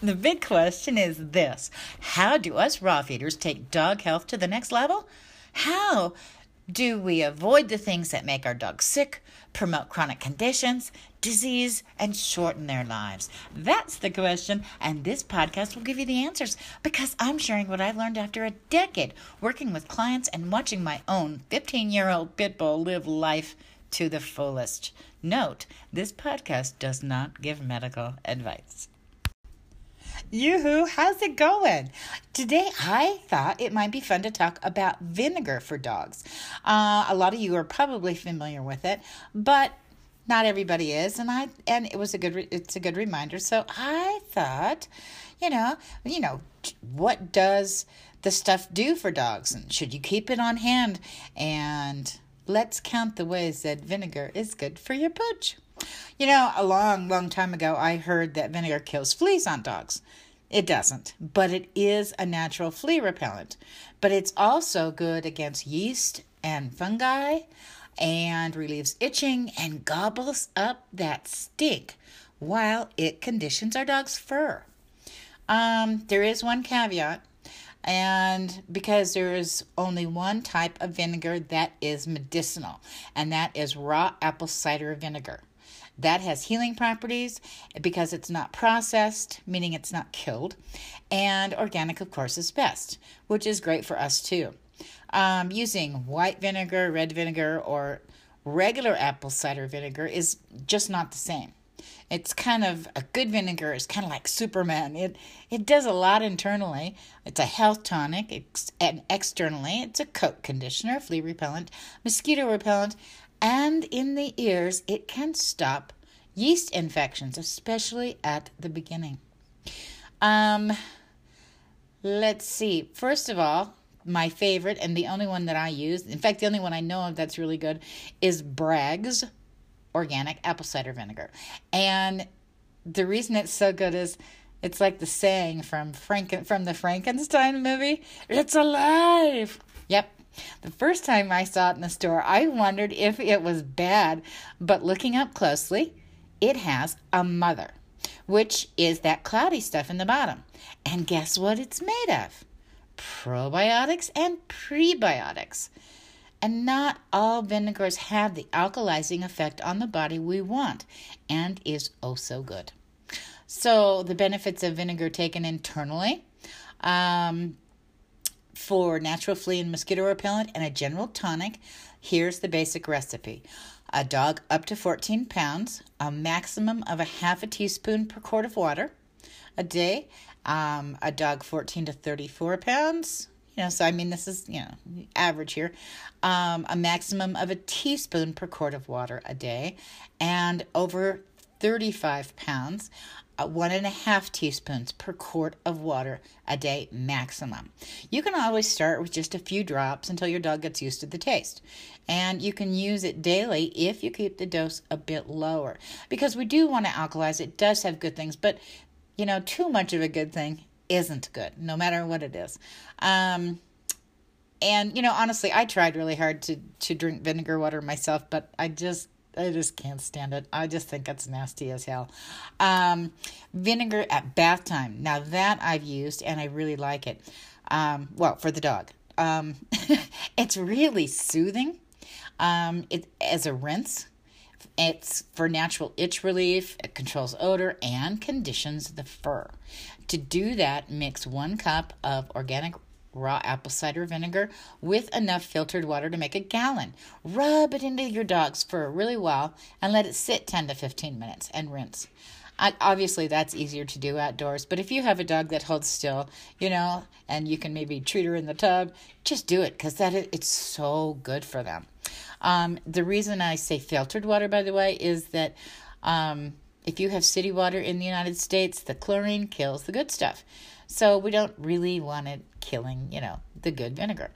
The big question is this How do us raw feeders take dog health to the next level? How do we avoid the things that make our dogs sick, promote chronic conditions, disease, and shorten their lives? That's the question, and this podcast will give you the answers because I'm sharing what I've learned after a decade working with clients and watching my own 15 year old pit bull live life to the fullest. Note, this podcast does not give medical advice. Yoo-hoo, how's it going? Today I thought it might be fun to talk about vinegar for dogs. Uh, a lot of you are probably familiar with it, but not everybody is, and I and it was a good re- it's a good reminder. So I thought, you know, you know, what does the stuff do for dogs, and should you keep it on hand? And let's count the ways that vinegar is good for your pooch. You know, a long, long time ago, I heard that vinegar kills fleas on dogs. It doesn't, but it is a natural flea repellent. But it's also good against yeast and fungi and relieves itching and gobbles up that stink while it conditions our dog's fur. Um, there is one caveat, and because there is only one type of vinegar that is medicinal, and that is raw apple cider vinegar. That has healing properties because it's not processed, meaning it's not killed. And organic, of course, is best, which is great for us too. Um, using white vinegar, red vinegar, or regular apple cider vinegar is just not the same. It's kind of a good vinegar is kind of like Superman. It it does a lot internally. It's a health tonic, and externally it's a coat conditioner, flea repellent, mosquito repellent, and in the ears, it can stop yeast infections, especially at the beginning. Um, let's see. First of all, my favorite and the only one that I use, in fact, the only one I know of that's really good, is Bragg's organic apple cider vinegar. And the reason it's so good is it's like the saying from Franken from the Frankenstein movie, it's alive. Yep, the first time I saw it in the store, I wondered if it was bad, but looking up closely, it has a mother, which is that cloudy stuff in the bottom. And guess what it's made of? Probiotics and prebiotics. And not all vinegars have the alkalizing effect on the body we want and is oh so good. So, the benefits of vinegar taken internally. Um, for natural flea and mosquito repellent and a general tonic, here's the basic recipe. A dog up to 14 pounds, a maximum of a half a teaspoon per quart of water a day. Um, a dog 14 to 34 pounds, you know, so I mean, this is, you know, average here. Um, a maximum of a teaspoon per quart of water a day. And over 35 pounds, one and a half teaspoons per quart of water a day maximum. You can always start with just a few drops until your dog gets used to the taste. And you can use it daily if you keep the dose a bit lower. Because we do want to alkalize, it does have good things, but you know, too much of a good thing isn't good, no matter what it is. Um, and you know, honestly, I tried really hard to to drink vinegar water myself, but I just I just can't stand it. I just think it's nasty as hell. Um, vinegar at bath time. Now that I've used and I really like it. Um, well, for the dog. Um, it's really soothing. Um, it as a rinse. It's for natural itch relief. It controls odor and conditions the fur. To do that, mix one cup of organic raw apple cider vinegar with enough filtered water to make a gallon. Rub it into your dog's fur really well and let it sit 10 to 15 minutes and rinse. I, obviously, that's easier to do outdoors, but if you have a dog that holds still, you know, and you can maybe treat her in the tub, just do it because that it's so good for them. Um, the reason I say filtered water, by the way, is that um, if you have city water in the United States, the chlorine kills the good stuff. So we don't really want it killing, you know, the good vinegar.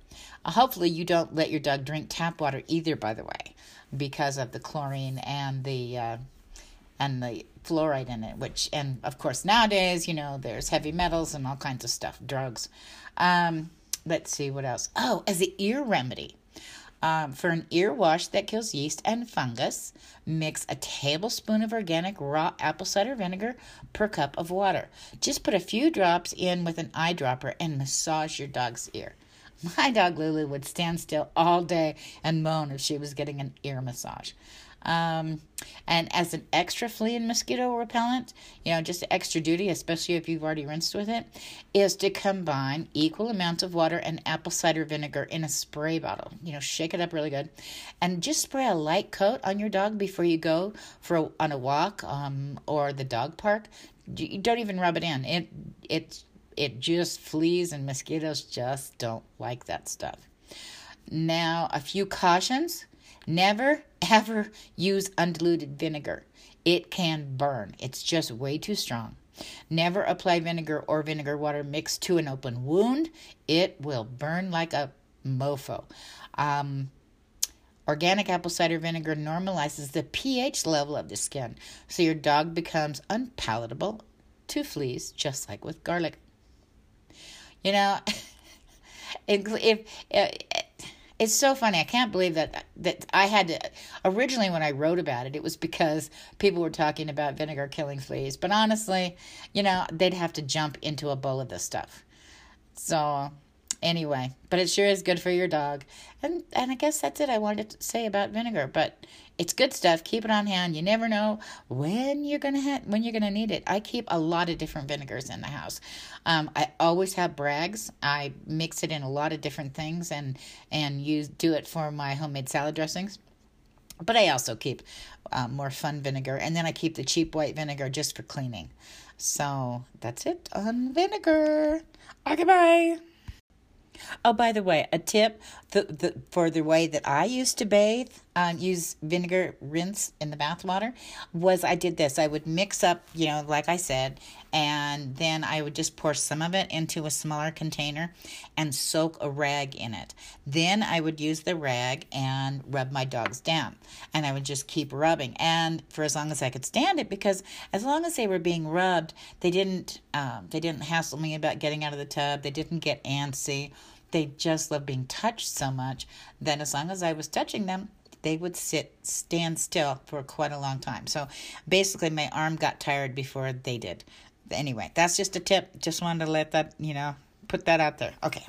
Uh, hopefully, you don't let your dog drink tap water either, by the way, because of the chlorine and the uh, and the fluoride in it. Which, and of course, nowadays, you know, there's heavy metals and all kinds of stuff, drugs. Um, let's see what else. Oh, as an ear remedy. Um, for an ear wash that kills yeast and fungus, mix a tablespoon of organic raw apple cider vinegar per cup of water. Just put a few drops in with an eyedropper and massage your dog's ear. My dog Lulu would stand still all day and moan if she was getting an ear massage. Um, and as an extra flea and mosquito repellent, you know, just extra duty, especially if you've already rinsed with it, is to combine equal amounts of water and apple cider vinegar in a spray bottle. You know, shake it up really good, and just spray a light coat on your dog before you go for on a walk um, or the dog park. You don't even rub it in. It it it just fleas and mosquitoes just don't like that stuff. Now, a few cautions Never, ever use undiluted vinegar. It can burn, it's just way too strong. Never apply vinegar or vinegar water mixed to an open wound. It will burn like a mofo. Um, organic apple cider vinegar normalizes the pH level of the skin, so your dog becomes unpalatable to fleas, just like with garlic. You know, if, if it's so funny. I can't believe that that I had to originally when I wrote about it, it was because people were talking about vinegar killing fleas. But honestly, you know, they'd have to jump into a bowl of this stuff. So anyway, but it sure is good for your dog. And and I guess that's it I wanted to say about vinegar. But it's good stuff. Keep it on hand. You never know when you're gonna ha- when you're gonna need it. I keep a lot of different vinegars in the house. Um, I always have Bragg's. I mix it in a lot of different things and and use do it for my homemade salad dressings. But I also keep uh, more fun vinegar, and then I keep the cheap white vinegar just for cleaning. So that's it on vinegar. Okay, bye. Oh, by the way, a tip the, the, for the way that I used to bathe, um, use vinegar rinse in the bathwater, was I did this. I would mix up, you know, like I said, and then I would just pour some of it into a smaller container and soak a rag in it. Then I would use the rag and rub my dogs down, and I would just keep rubbing, and for as long as I could stand it, because as long as they were being rubbed, they didn't um, they didn't hassle me about getting out of the tub. They didn't get antsy they just love being touched so much that as long as I was touching them, they would sit stand still for quite a long time. So basically my arm got tired before they did. Anyway, that's just a tip. Just wanted to let that, you know, put that out there. Okay.